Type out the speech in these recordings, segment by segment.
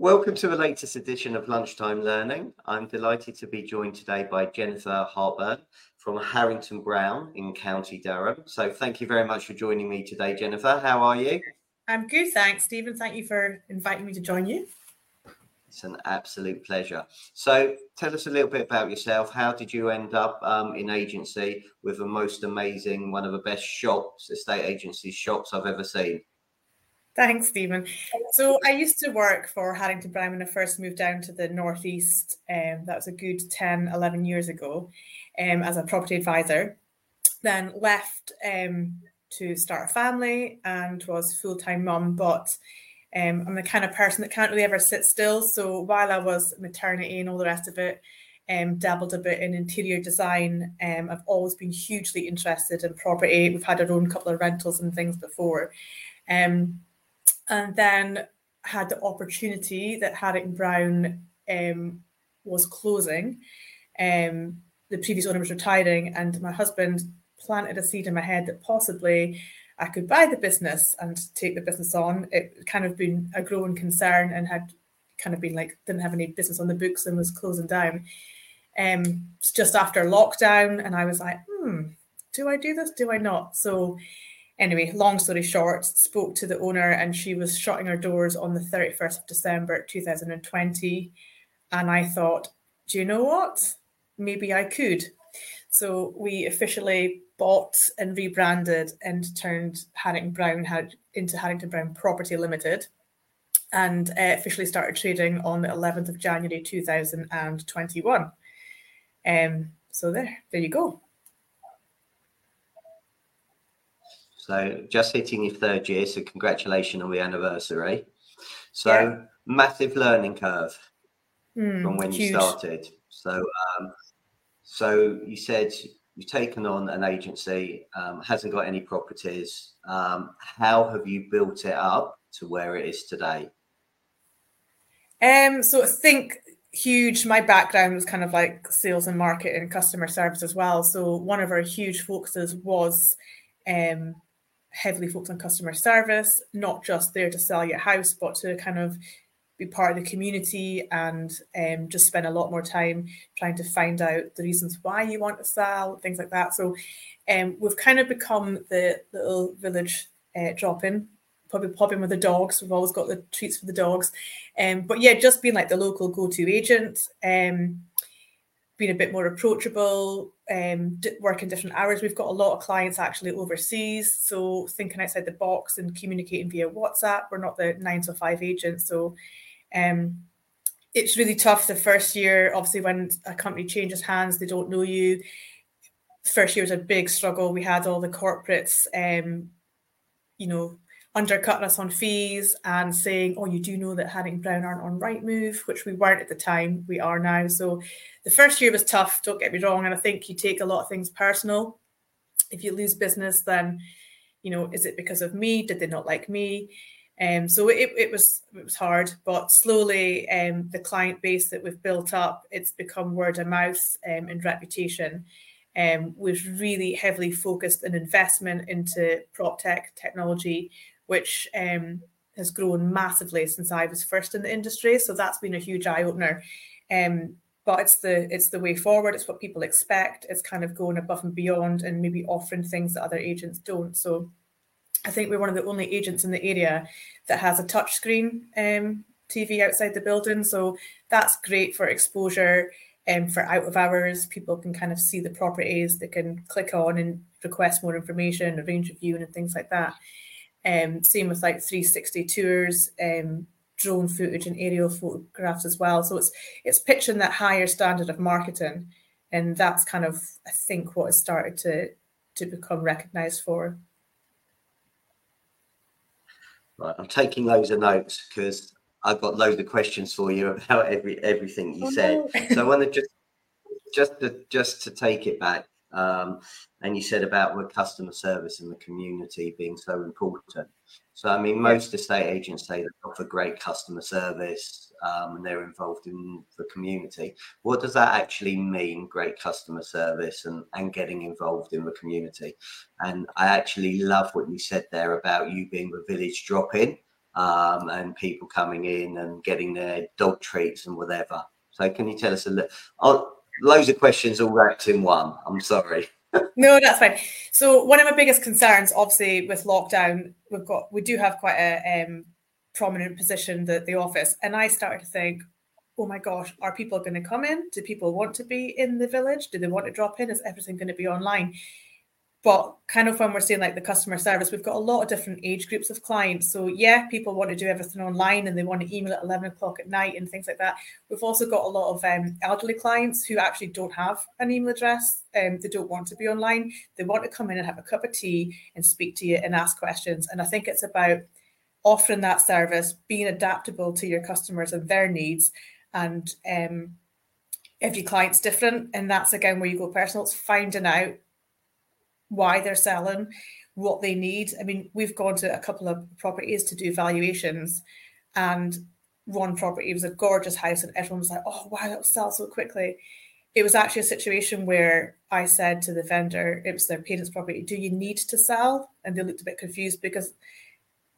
Welcome to the latest edition of Lunchtime Learning. I'm delighted to be joined today by Jennifer Hartburn from Harrington Brown in County Durham. So, thank you very much for joining me today, Jennifer. How are you? I'm good, thanks, Stephen. Thank you for inviting me to join you. It's an absolute pleasure. So, tell us a little bit about yourself. How did you end up um, in agency with the most amazing, one of the best shops, estate agency shops I've ever seen? Thanks, Stephen. So, I used to work for Harrington Brown when I first moved down to the Northeast. Um, that was a good 10, 11 years ago um, as a property advisor. Then left um, to start a family and was full time mum, but um, I'm the kind of person that can't really ever sit still. So while I was maternity and all the rest of it, um, dabbled a bit in interior design. Um, I've always been hugely interested in property. We've had our own couple of rentals and things before. Um, and then had the opportunity that Harrington Brown um, was closing. Um, the previous owner was retiring, and my husband planted a seed in my head that possibly I could buy the business and take the business on. It kind of been a growing concern and had kind of been like didn't have any business on the books and was closing down. Um, just after lockdown, and I was like, hmm, do I do this? Do I not? So, anyway, long story short, spoke to the owner, and she was shutting her doors on the 31st of December 2020. And I thought, do you know what? Maybe I could. So we officially bought and rebranded and turned Harrington Brown into Harrington Brown Property Limited and uh, officially started trading on the 11th of January 2021. Um, so there, there you go. So just hitting your third year, so congratulations on the anniversary. So yeah. massive learning curve mm, from when huge. you started. So um, so you said you've taken on an agency, um, hasn't got any properties. Um, how have you built it up to where it is today? Um, so I think huge. My background was kind of like sales and marketing and customer service as well. So one of our huge focuses was um, heavily focused on customer service, not just there to sell your house, but to kind of be part of the community and um, just spend a lot more time trying to find out the reasons why you want to sell, things like that. So um, we've kind of become the little village uh, drop in, probably popping with the dogs. We've always got the treats for the dogs. Um, but yeah, just being like the local go to agent, um, being a bit more approachable, um, working different hours. We've got a lot of clients actually overseas. So thinking outside the box and communicating via WhatsApp. We're not the nine to five agent. So um, it's really tough the first year. Obviously, when a company changes hands, they don't know you. First year was a big struggle. We had all the corporates, um, you know, undercutting us on fees and saying, "Oh, you do know that Harrington Brown aren't on Rightmove, which we weren't at the time. We are now. So the first year was tough. Don't get me wrong, and I think you take a lot of things personal. If you lose business, then you know, is it because of me? Did they not like me? Um, so it, it was it was hard, but slowly um, the client base that we've built up, it's become word of mouth um, and reputation. Um, we've really heavily focused an investment into prop tech technology, which um, has grown massively since I was first in the industry. So that's been a huge eye opener. Um, but it's the it's the way forward. It's what people expect. It's kind of going above and beyond and maybe offering things that other agents don't. So I think we're one of the only agents in the area that has a touchscreen um, TV outside the building. So that's great for exposure and um, for out of hours. People can kind of see the properties, they can click on and request more information, arrange a viewing, and things like that. Um, same with like 360 tours, um, drone footage, and aerial photographs as well. So it's it's pitching that higher standard of marketing, and that's kind of I think what has started to to become recognised for. Right, I'm taking loads of notes because I've got loads of questions for you about every everything you oh, said. No. so I want to just just to just to take it back. Um, and you said about the customer service and the community being so important. So I mean, most estate agents say they offer great customer service, um, and they're involved in the community. What does that actually mean, great customer service and, and getting involved in the community? And I actually love what you said there about you being the village drop in. um, and people coming in and getting their dog treats and whatever. So can you tell us a little? Loads of questions all wrapped in one. I'm sorry. no, that's fine. So one of my biggest concerns, obviously, with lockdown, we've got we do have quite a um, prominent position the the office, and I started to think, oh my gosh, are people going to come in? Do people want to be in the village? Do they want to drop in? Is everything going to be online? But kind of when we're saying like the customer service, we've got a lot of different age groups of clients. So yeah, people want to do everything online and they want to email at 11 o'clock at night and things like that. We've also got a lot of um, elderly clients who actually don't have an email address. Um, they don't want to be online. They want to come in and have a cup of tea and speak to you and ask questions. And I think it's about offering that service, being adaptable to your customers and their needs. And um, every client's different. And that's again where you go personal. It's finding out why they're selling, what they need. I mean, we've gone to a couple of properties to do valuations, and one property was a gorgeous house, and everyone was like, "Oh, wow, will sell so quickly." It was actually a situation where I said to the vendor, it was their parents' property, "Do you need to sell?" And they looked a bit confused because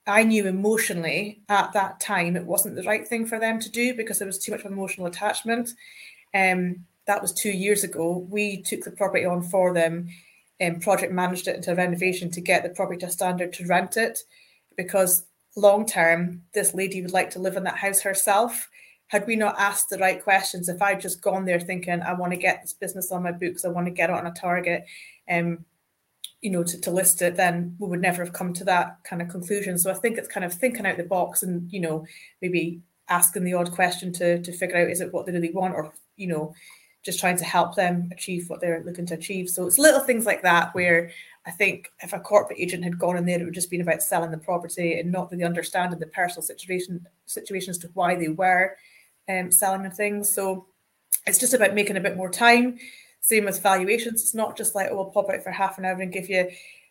I knew emotionally at that time it wasn't the right thing for them to do because there was too much emotional attachment. Um, that was two years ago. We took the property on for them um, project managed it into a renovation to get the property to standard to rent it because long term this lady would like to live in that house herself. Had we not asked the right questions if i'd just gone there thinking i want to get this business on my books i want to get it on a target um you know to, to list it then we would never have come to that kind of conclusion. So i think it's kind of thinking out the box and you know maybe asking the odd question to to figure out is it what they really want or you know just trying to help them achieve what they're looking to achieve. So it's little things like that where I think if a corporate agent had gone in there, it would just been about selling the property and not really understanding the personal situation situations to why they were um, selling the things. So it's just about making a bit more time. Same with valuations. It's not just like, oh, we'll pop out for half an hour and give you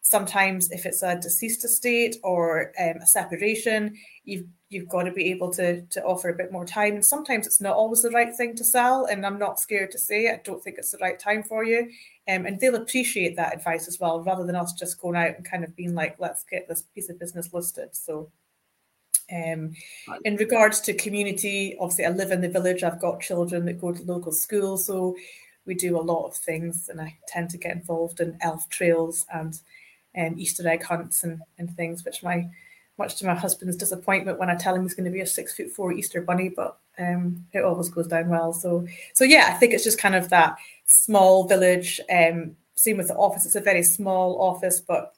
sometimes if it's a deceased estate or um, a separation, you've you've got to be able to to offer a bit more time. And sometimes it's not always the right thing to sell. And I'm not scared to say I don't think it's the right time for you. Um, and they'll appreciate that advice as well, rather than us just going out and kind of being like, let's get this piece of business listed. So um, in regards to community, obviously I live in the village. I've got children that go to local school, so we do a lot of things, and I tend to get involved in elf trails and um, Easter egg hunts and, and things, which my much to my husband's disappointment when I tell him he's going to be a six foot four Easter bunny, but um, it always goes down well. So, so yeah, I think it's just kind of that small village. Um, same with the office; it's a very small office, but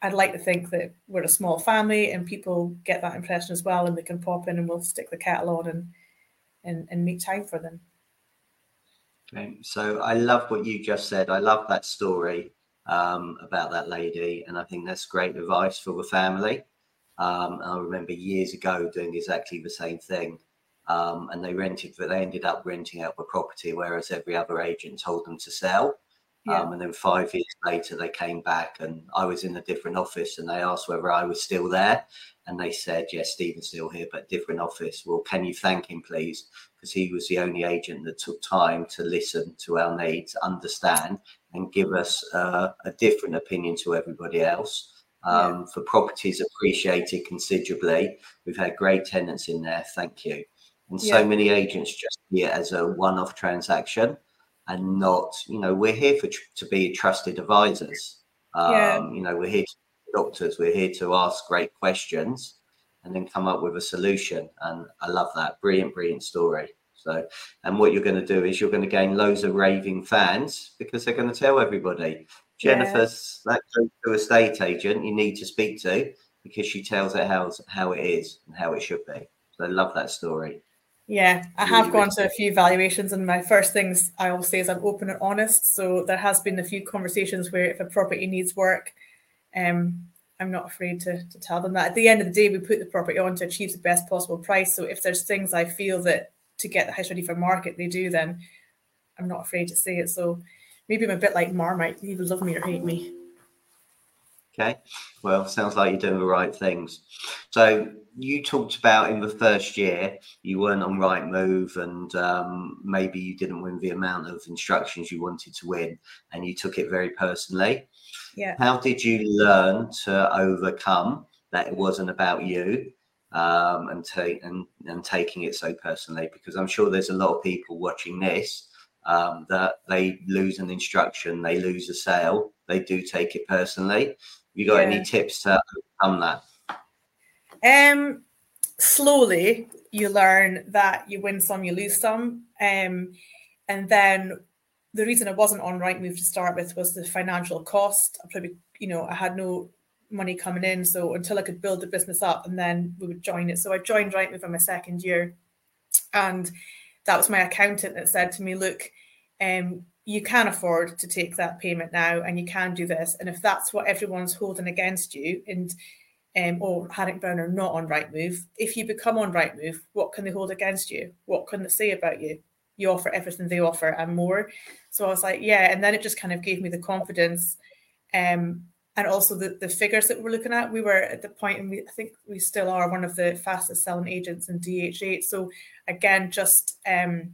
I'd like to think that we're a small family and people get that impression as well, and they can pop in and we'll stick the kettle on and and, and make time for them. So I love what you just said. I love that story um, about that lady, and I think that's great advice for the family. Um, I remember years ago doing exactly the same thing. Um, and they rented, but they ended up renting out the property, whereas every other agent told them to sell. Yeah. Um, and then five years later, they came back, and I was in a different office, and they asked whether I was still there, and they said, "Yes, Stephen's still here, but different office." Well, can you thank him, please? Because he was the only agent that took time to listen to our needs, understand, and give us uh, a different opinion to everybody else um, yeah. for properties appreciated considerably. We've had great tenants in there. Thank you. And yeah. so many agents just see it as a one-off transaction, and not, you know, we're here for to be trusted advisors. Um, yeah. You know, we're here to doctors. We're here to ask great questions and then come up with a solution. And I love that. Brilliant, brilliant story. So, and what you're going to do is you're going to gain loads of raving fans because they're going to tell everybody Jennifer's yeah. that goes to a state agent you need to speak to because she tells it how how it is and how it should be. So I love that story. Yeah, I have gone to a few valuations, and my first things I always say is I'm open and honest. So there has been a few conversations where if a property needs work, um, I'm not afraid to, to tell them that. At the end of the day, we put the property on to achieve the best possible price. So if there's things I feel that to get the house ready for market, they do, then I'm not afraid to say it. So maybe I'm a bit like Marmite. You either love me or hate me. Okay. Well, sounds like you're doing the right things. So you talked about in the first year you weren't on Rightmove and um, maybe you didn't win the amount of instructions you wanted to win and you took it very personally. Yeah. How did you learn to overcome that it wasn't about you um, and, take and, and taking it so personally because I'm sure there's a lot of people watching this um, that they lose an instruction, they lose a sale, they do take it personally. You got yeah. any tips to overcome that? Um, slowly you learn that you win some, you lose some, um, and then the reason I wasn't on Rightmove to start with was the financial cost. I probably, you know, I had no money coming in, so until I could build the business up, and then we would join it. So I joined Rightmove in my second year, and that was my accountant that said to me, "Look, um, you can afford to take that payment now, and you can do this. And if that's what everyone's holding against you, and um, or Harrington Brown are not on Rightmove, if you become on Rightmove, what can they hold against you? What can they say about you? You offer everything they offer and more. So I was like, yeah. And then it just kind of gave me the confidence. Um, and also the, the figures that we're looking at, we were at the point, and we, I think we still are one of the fastest selling agents in DH8. So again, just um,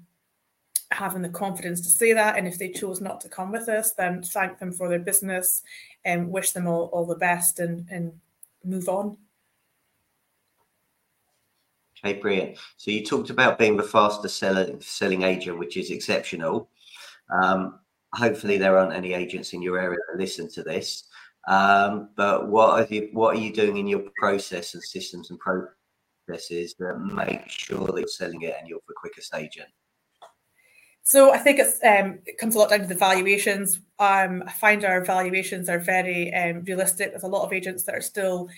having the confidence to say that. And if they chose not to come with us, then thank them for their business and wish them all, all the best and, and move on. Okay, brilliant. So you talked about being the fastest selling, selling agent, which is exceptional. Um, hopefully, there aren't any agents in your area that listen to this. Um, but what are you what are you doing in your process and systems and processes that make sure that you're selling it and you're the quickest agent? So I think it's um, it comes a lot down to the valuations. Um, I find our valuations are very um, realistic. There's a lot of agents that are still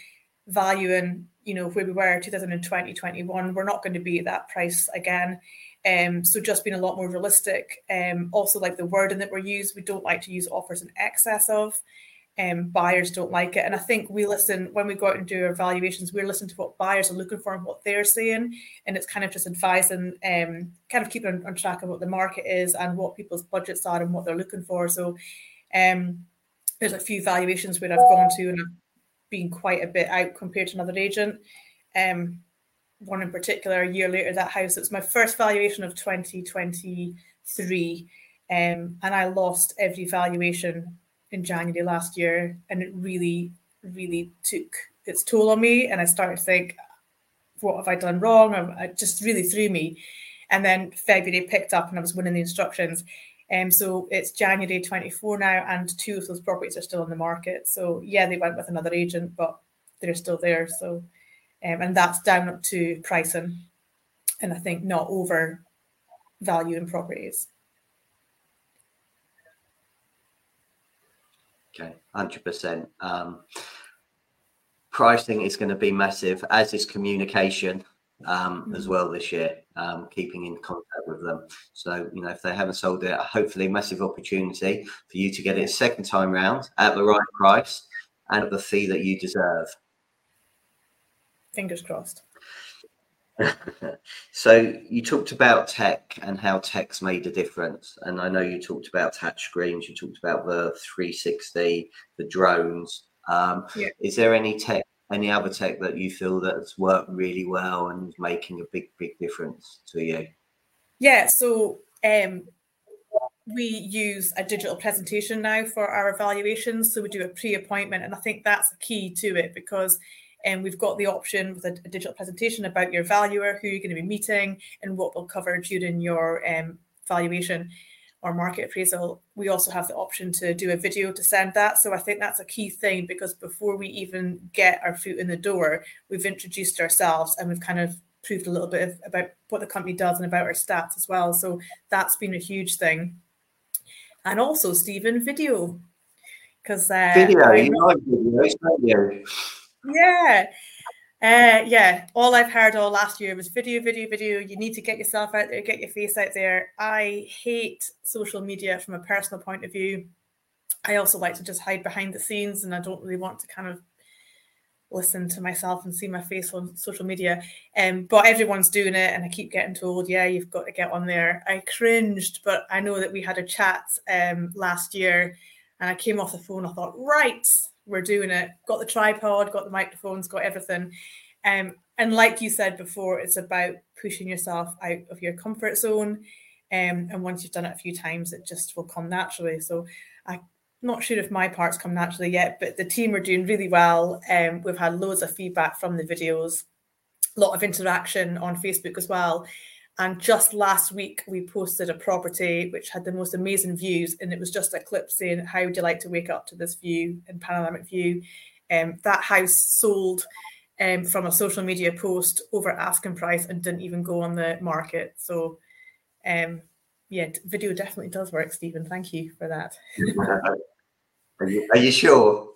valuing, you know, where we were 2020, 21. We're not going to be at that price again. Um, so just being a lot more realistic. Um, also, like the wording that we're used, we don't like to use offers in excess of um, buyers don't like it. And I think we listen when we go out and do our valuations, we're listening to what buyers are looking for and what they're saying. And it's kind of just advising, um, kind of keeping on, on, track of what the market is and what people's budgets are and what they're looking for. So um, there's a few valuations where I've gone to and I've been quite a bit out compared to another agent. Um, one in particular, a year later, that house, it's my first valuation of 2023. Um, and I lost every valuation in January last year, and it really, really took its toll on me. And I started to think, what have I done wrong? It just really threw me. And then February picked up, and I was winning the instructions. Um, so it's January 24 now, and two of those properties are still on the market. So yeah, they went with another agent, but they're still there. So, um, and that's down to pricing, and I think not over value in properties. Okay, hundred percent. Um, pricing is going to be massive, as is communication um, mm-hmm. as well this year. Um, keeping in contact with them. So you know, if they haven't sold it, hopefully, massive opportunity for you to get it a second time round at the right price and at the fee that you deserve. Fingers crossed. so you talked about tech and how tech's made a difference and i know you talked about touch screens you talked about the 360 the drones um, yeah. is there any tech any other tech that you feel that's worked really well and is making a big big difference to you yeah so um, we use a digital presentation now for our evaluations so we do a pre-appointment and i think that's the key to it because and we've got the option with a, a, digital presentation about your valuer, who you're going to be meeting, and what we'll cover during your um, valuation or market appraisal. We also have the option to do a video to send that. So I think that's a key thing because before we even get our foot in the door, we've introduced ourselves and we've kind of proved a little bit of, about what the company does and about our stats as well. So that's been a huge thing. And also, Stephen, video. Because uh, video, you like video, yeah. Uh, yeah, all I've heard all last year was video, video, video. You need to get yourself out there, get your face out there. I hate social media from a personal point of view. I also like to just hide behind the scenes, and I don't really want to kind of listen to myself and see my face on social media. Um, but everyone's doing it, and I keep getting told, "Yeah, you've got to get on there." I cringed, but I know that we had a chat um, last year, and I came off the phone. I thought, right, we're doing it. Got the tripod, got the microphones, got everything. Um, and like you said before, it's about pushing yourself out of your comfort zone. Um, and once you've done it a few times, it just will come naturally. So I'm not sure if my parts come naturally yet, but the team are doing really well. Um, we've had loads of feedback from the videos. a lot of interaction on Facebook as well. And just last week, we posted a property which had the most amazing views, and it was just a clip saying, "How would you like to wake up to this view in panoramic view?" Um, that house sold um, from a social media post over asking price and didn't even go on the market. So, um, yeah, video definitely does work, Stephen. Thank you for that. are, you, are you sure?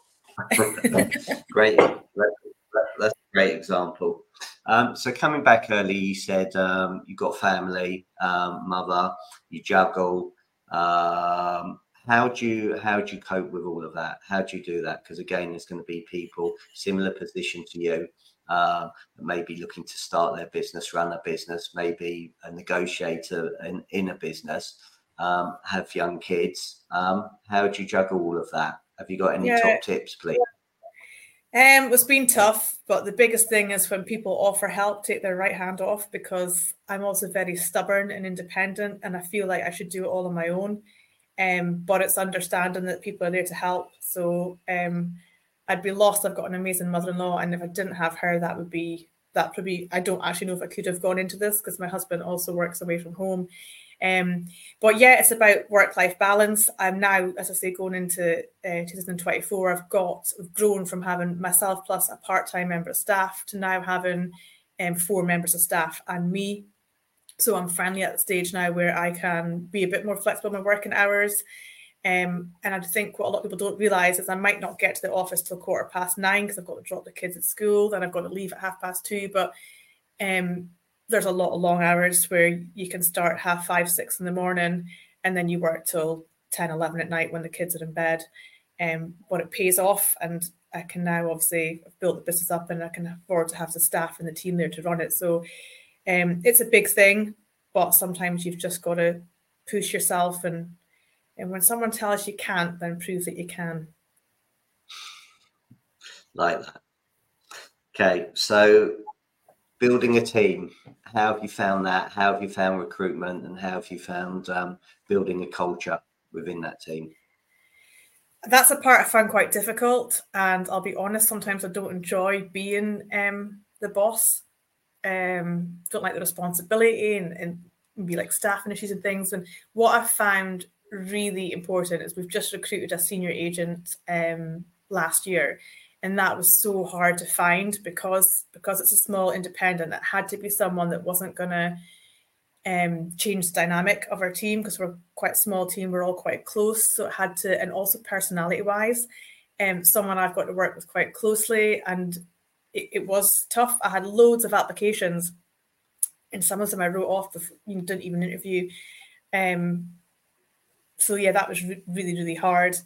Great. A great example. Um, so coming back early, you said um, you've got family, um, mother, you juggle. Um, how do you how do you cope with all of that? How do you do that? Because again, there's going to be people similar position to you, uh, maybe looking to start their business, run a business, maybe a negotiator in, in a business, um, have young kids. Um, how do you juggle all of that? Have you got any yeah. top tips, please? Um, it's been tough, but the biggest thing is when people offer help, take their right hand off because I'm also very stubborn and independent, and I feel like I should do it all on my own. Um, but it's understanding that people are there to help. So um, I'd be lost. I've got an amazing mother-in-law, and if I didn't have her, that would be that be. I don't actually know if I could have gone into this because my husband also works away from home. Um, but yeah, it's about work-life balance. I'm now, as I say, going into uh, 2024. I've got I've grown from having myself plus a part-time member of staff to now having um, four members of staff and me so I'm finally at the stage now where I can be a bit more flexible in my working hours. Um, and I think what a lot of people don't realise is I might not get to the office till quarter past nine because I've got to drop the kids at school, then I've got to leave at half past two. But um, there's a lot of long hours where you can start half five, six in the morning, and then you work till 10, 11 at night when the kids are in bed. Um, but it pays off, and I can now obviously build the business up, and I can afford to have the staff and the team there to run it. So um, it's a big thing, but sometimes you've just got to push yourself and and when someone tells you can't, then prove that you can. Like that. Okay, so building a team. How have you found that? How have you found recruitment, and how have you found um, building a culture within that team? That's a part I find quite difficult, and I'll be honest. Sometimes I don't enjoy being um, the boss um, don't like the responsibility and, and be like staffing issues and things. And what I've found really important is we've just recruited a senior agent um, last year and that was so hard to find because because it's a small independent it had to be someone that wasn't going to um, change the dynamic of our team because we're quite a small team we're all quite close so it had to and also personality wise um, someone i've got to work with quite closely and it, it, was tough. I had loads of applications, and some of them I wrote off before you didn't even interview. Um, so yeah, that was re- really really hard.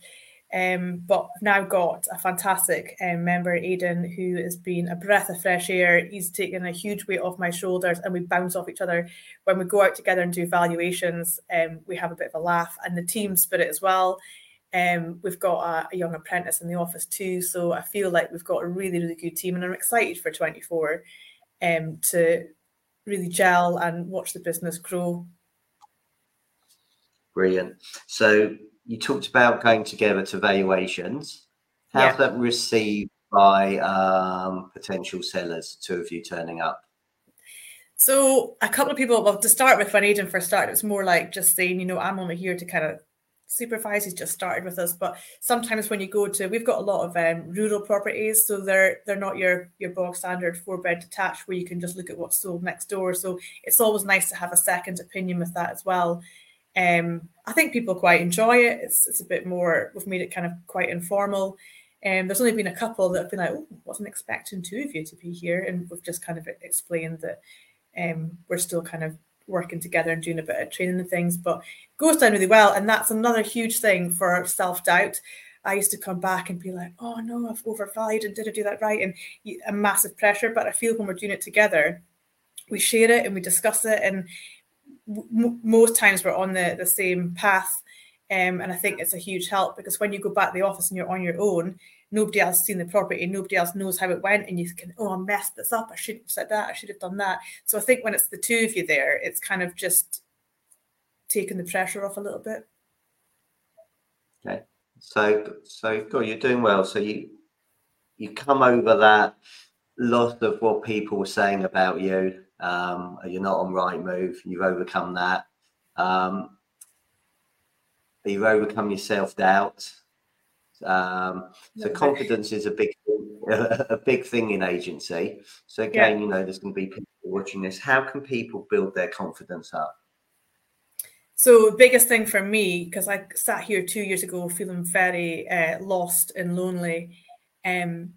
Um, but now got a fantastic um, member, Aidan, who has been a breath of fresh air. He's taken a huge weight off my shoulders, and we bounce off each other when we go out together and do valuations. Um, we have a bit of a laugh, and the team spirit as well. Um, we've got a, a, young apprentice in the office too, so I feel like we've got a really, really good team, and I'm excited for 24 um, to really gel and watch the business grow. Brilliant. So you talked about going together to valuations. How's yeah. that received by um, potential sellers? Two of you turning up. So a couple of people, well, to start with, when Aidan first started, it was more like just saying, you know, I'm only here to kind of supervise he's just started with us but sometimes when you go to we've got a lot of um, rural properties so they're they're not your your bog standard four bed detached where you can just look at what's sold next door so it's always nice to have a second opinion with that as well um i think people quite enjoy it it's, it's a bit more we've made it kind of quite informal and um, there's only been a couple that have been like oh wasn't expecting two of you to be here and we've just kind of explained that um we're still kind of working together and doing a bit of training and things, but goes down really well. And that's another huge thing for self doubt. I used to come back and be like, oh no, I've overvalued and did I do that right? And a massive pressure. But I feel when we're doing it together, we share it and we discuss it. And m- most times we're on the, the same path. Um, and I think it's a huge help because when you go back to the office and you're on your own, nobody else seen the property, nobody else knows how it went, and you can, oh, I messed this up. I shouldn't have said that. I should have done that. So I think when it's the two of you there, it's kind of just taking the pressure off a little bit. Okay, so so God, you're doing well. So you you come over that lot of what people were saying about you. Um, you're not on Rightmove. You've overcome that. Um, you've overcome your self doubt. Um, so confidence is a big a big thing in agency. So again, yeah. you know, there's going to be people watching this. How can people build their confidence up? So biggest thing for me, because I sat here two years ago feeling very uh, lost and lonely, um,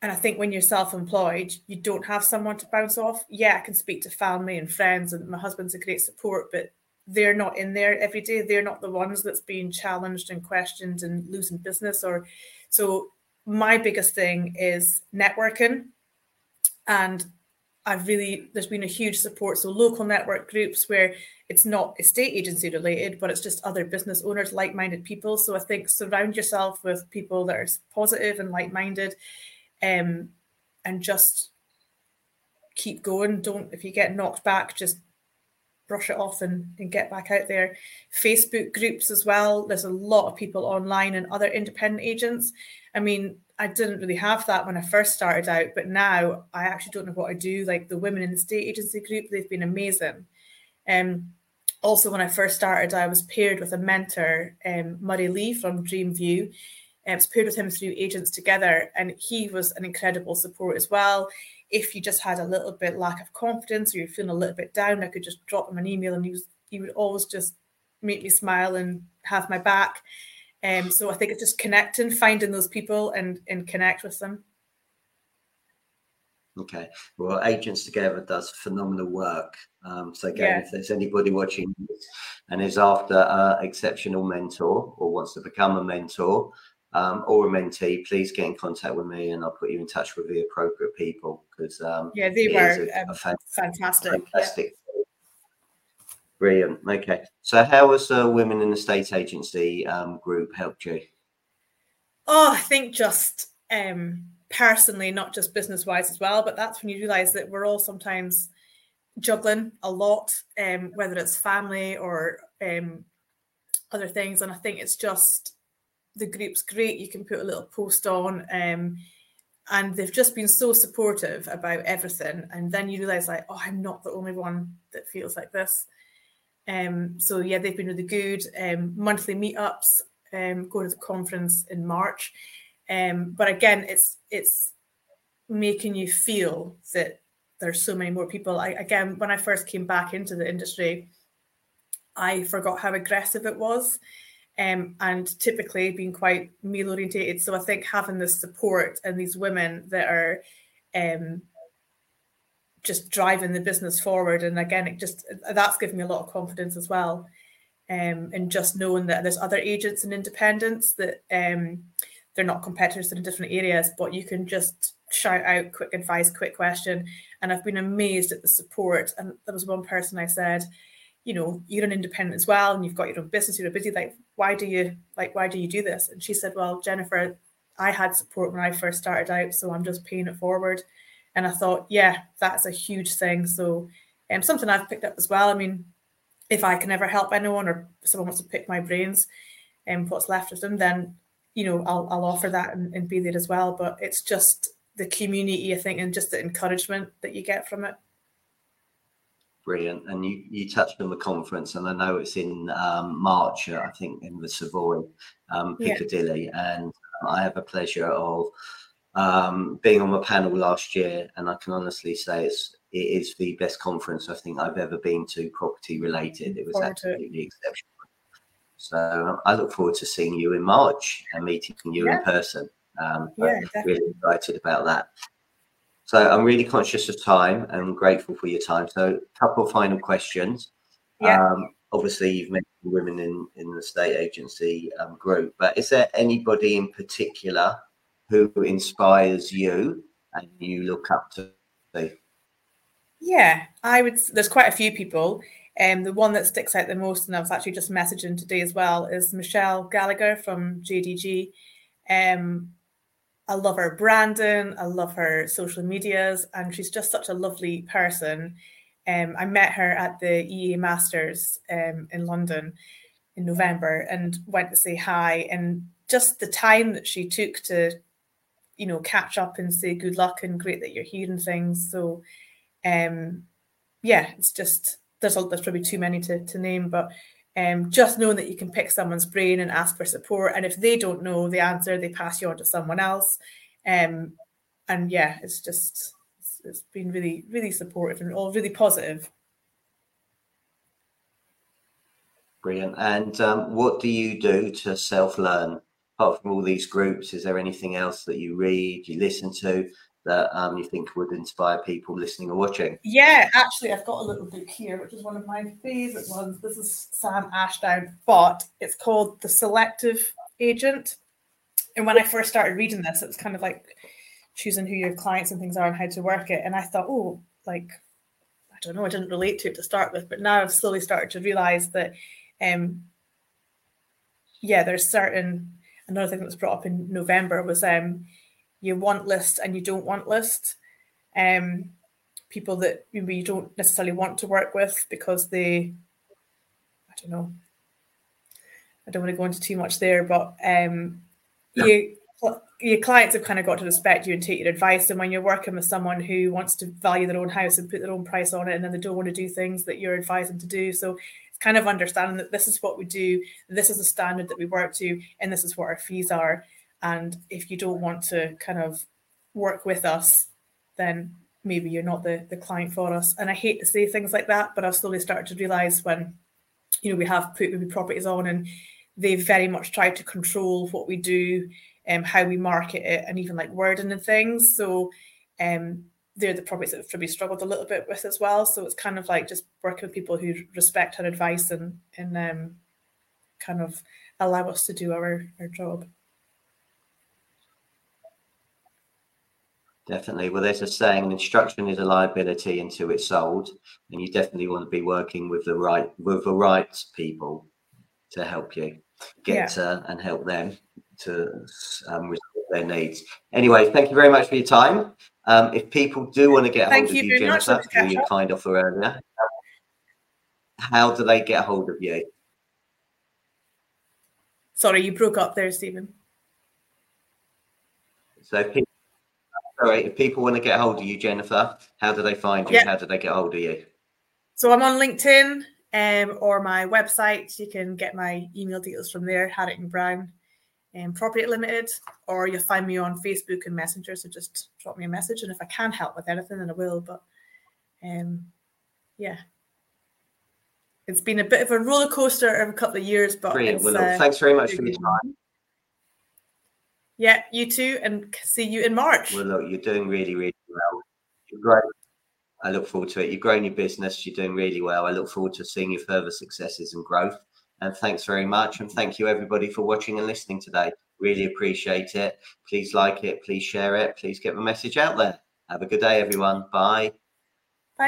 and I think when you're self-employed, you don't have someone to bounce off. Yeah, I can speak to family and friends, and my husband's a great support, but they're not in there every day. They're not the ones that's being challenged and questioned and losing business. Or so my biggest thing is networking, and I've really there's been a huge support. So local network groups where it's not estate agency related, but it's just other business owners, like-minded people. So I think surround yourself with people that are positive and like-minded um, and just keep going. Don't if you get knocked back, just brush it off and, and get back out there. Facebook groups as well. There's a lot of people online and other independent agents. I mean, I didn't really have that when I first started out, but now I actually don't know what I do. Like the women in estate agency group, they've been amazing. Um, also, when I first started, I was paired with a mentor, um, Murray Lee from Dreamview, Was paired with him through agents together, and he was an incredible support as well. If you just had a little bit lack of confidence or you're feeling a little bit down, I could just drop him an email, and he was he would always just make me smile and have my back. Um, so I think it's just connecting, finding those people, and and connect with them. Okay. Well, Agents Together does phenomenal work. Um, so again, yeah. if there's anybody watching and is after an exceptional mentor or wants to become a mentor, um, or a mentee, please get in contact with me and I'll put you in touch with the appropriate people because um, yeah, they were a, um, a fantastic. Fantastic. Yeah. Brilliant. Okay. So, how has the Women in Estate Agency um, group helped you? Oh, I think just um, personally, not just business wise as well, but that's when you realize that we're all sometimes juggling a lot, um, whether it's family or um, other things. And I think it's just the group's great. You can put a little post on. Um, and they've just been so supportive about everything. And then you realize, like, oh, I'm not the only one that feels like this. Um, so yeah, they've been really good. Um, monthly meetups, um, go to the conference in March. Um, but again, it's it's making you feel that there's so many more people. I again, when I first came back into the industry, I forgot how aggressive it was um, and typically being quite male orientated. So I think having this support and these women that are um, just driving the business forward, and again, it just that's given me a lot of confidence as well. Um, and just knowing that there's other agents and independents that um, they're not competitors in different areas, but you can just shout out quick advice, quick question. And I've been amazed at the support. And there was one person I said, you know, you're an independent as well, and you've got your own business, you're busy. Like, why do you like? Why do you do this? And she said, well, Jennifer, I had support when I first started out, so I'm just paying it forward. And I thought, yeah, that's a huge thing. So, um, something I've picked up as well. I mean, if I can ever help anyone or someone wants to pick my brains and um, what's left of them, then you know I'll I'll offer that and, and be there as well. But it's just the community, I think, and just the encouragement that you get from it brilliant. And you, you touched on the conference, and I know it's in um, March, uh, I think, in the Savoy, um, Piccadilly. Yeah. And I have a pleasure of um, being on the panel last year, and I can honestly say it's it is the best conference I think I've ever been to property related. It was absolutely exceptional. So I look forward to seeing you in March and meeting you yeah. in person. Um, yeah, really excited about that. So I'm really conscious of time and grateful for your time. So a couple of final questions. Yeah. Um, obviously, you've mentioned women in, in estate agency um, group, but is there anybody in particular who inspires you and you look up to? Yeah, I would. There's quite a few people. Um, the one that sticks out the most, and I was actually just messaging today as well, is Michelle Gallagher from JDG. Um, I love her branding. I love her social medias, and she's just such a lovely person. Um, I met her at the EA Masters um, in London in November and went to say hi. And just the time that she took to you know catch up and say good luck and great that you're hearing things. So, um, yeah, it's just there's there's probably too many to to name, but um, just knowing that you can pick someone's brain and ask for support, and if they don't know the answer, they pass you on to someone else. Um, and yeah, it's just it's, it's been really really supportive and all really positive. Brilliant. And um, what do you do to self learn? Apart from all these groups, is there anything else that you read, you listen to that um, you think would inspire people listening or watching? Yeah, actually, I've got a little book here, which is one of my favorite ones. This is Sam Ashdown, but it's called The Selective Agent. And when I first started reading this, it was kind of like choosing who your clients and things are and how to work it. And I thought, oh, like, I don't know, I didn't relate to it to start with, but now I've slowly started to realize that, um, yeah, there's certain, another thing that was brought up in November was um, you want list and you don't want list. Um, people that maybe you don't necessarily want to work with because they, I don't know, I don't want to go into too much there, but um, yeah. you your clients have kind of got to respect you and take your advice. And when you're working with someone who wants to value their own house and put their own price on it, and then they don't want to do things that you're advising to do, so it's kind of understanding that this is what we do, this is the standard that we work to, and this is what our fees are. And if you don't want to kind of work with us, then maybe you're not the, the client for us. And I hate to say things like that, but I've slowly started to realize when, you know, we have put maybe properties on and they've very much tried to control what we do and um, how we market it and even like wording and things. So um they're the properties that probably struggled a little bit with as well. So it's kind of like just working with people who respect our advice and and um kind of allow us to do our, our job. Definitely. Well, there's a saying: an instruction is a liability until it's sold, and you definitely want to be working with the right with the right people to help you get yeah. uh, and help them to um, resolve their needs. Anyway, thank you very much for your time. Um, if people do want to get a hold thank of you, you Jennifer, who you kind of earlier, how do they get a hold of you? Sorry, you broke up there, Stephen. So people sorry, if people want to get hold of you, Jennifer, how do they find you? Yep. How do they get hold of you? So I'm on LinkedIn um, or my website. You can get my email details from there, Harrington Brown um, Property Limited, or you'll find me on Facebook and Messenger. So just drop me a message, and if I can help with anything, then I will. But um, yeah, it's been a bit of a roller coaster over a couple of years. But Brilliant. Well, uh, thanks very much for your time. Yeah, you too, and see you in March. Well, look, you're doing really, really well. You're great. I look forward to it. You've grown your business. You're doing really well. I look forward to seeing your further successes and growth. And thanks very much. And thank you, everybody, for watching and listening today. Really appreciate it. Please like it. Please share it. Please get the message out there. Have a good day, everyone. Bye.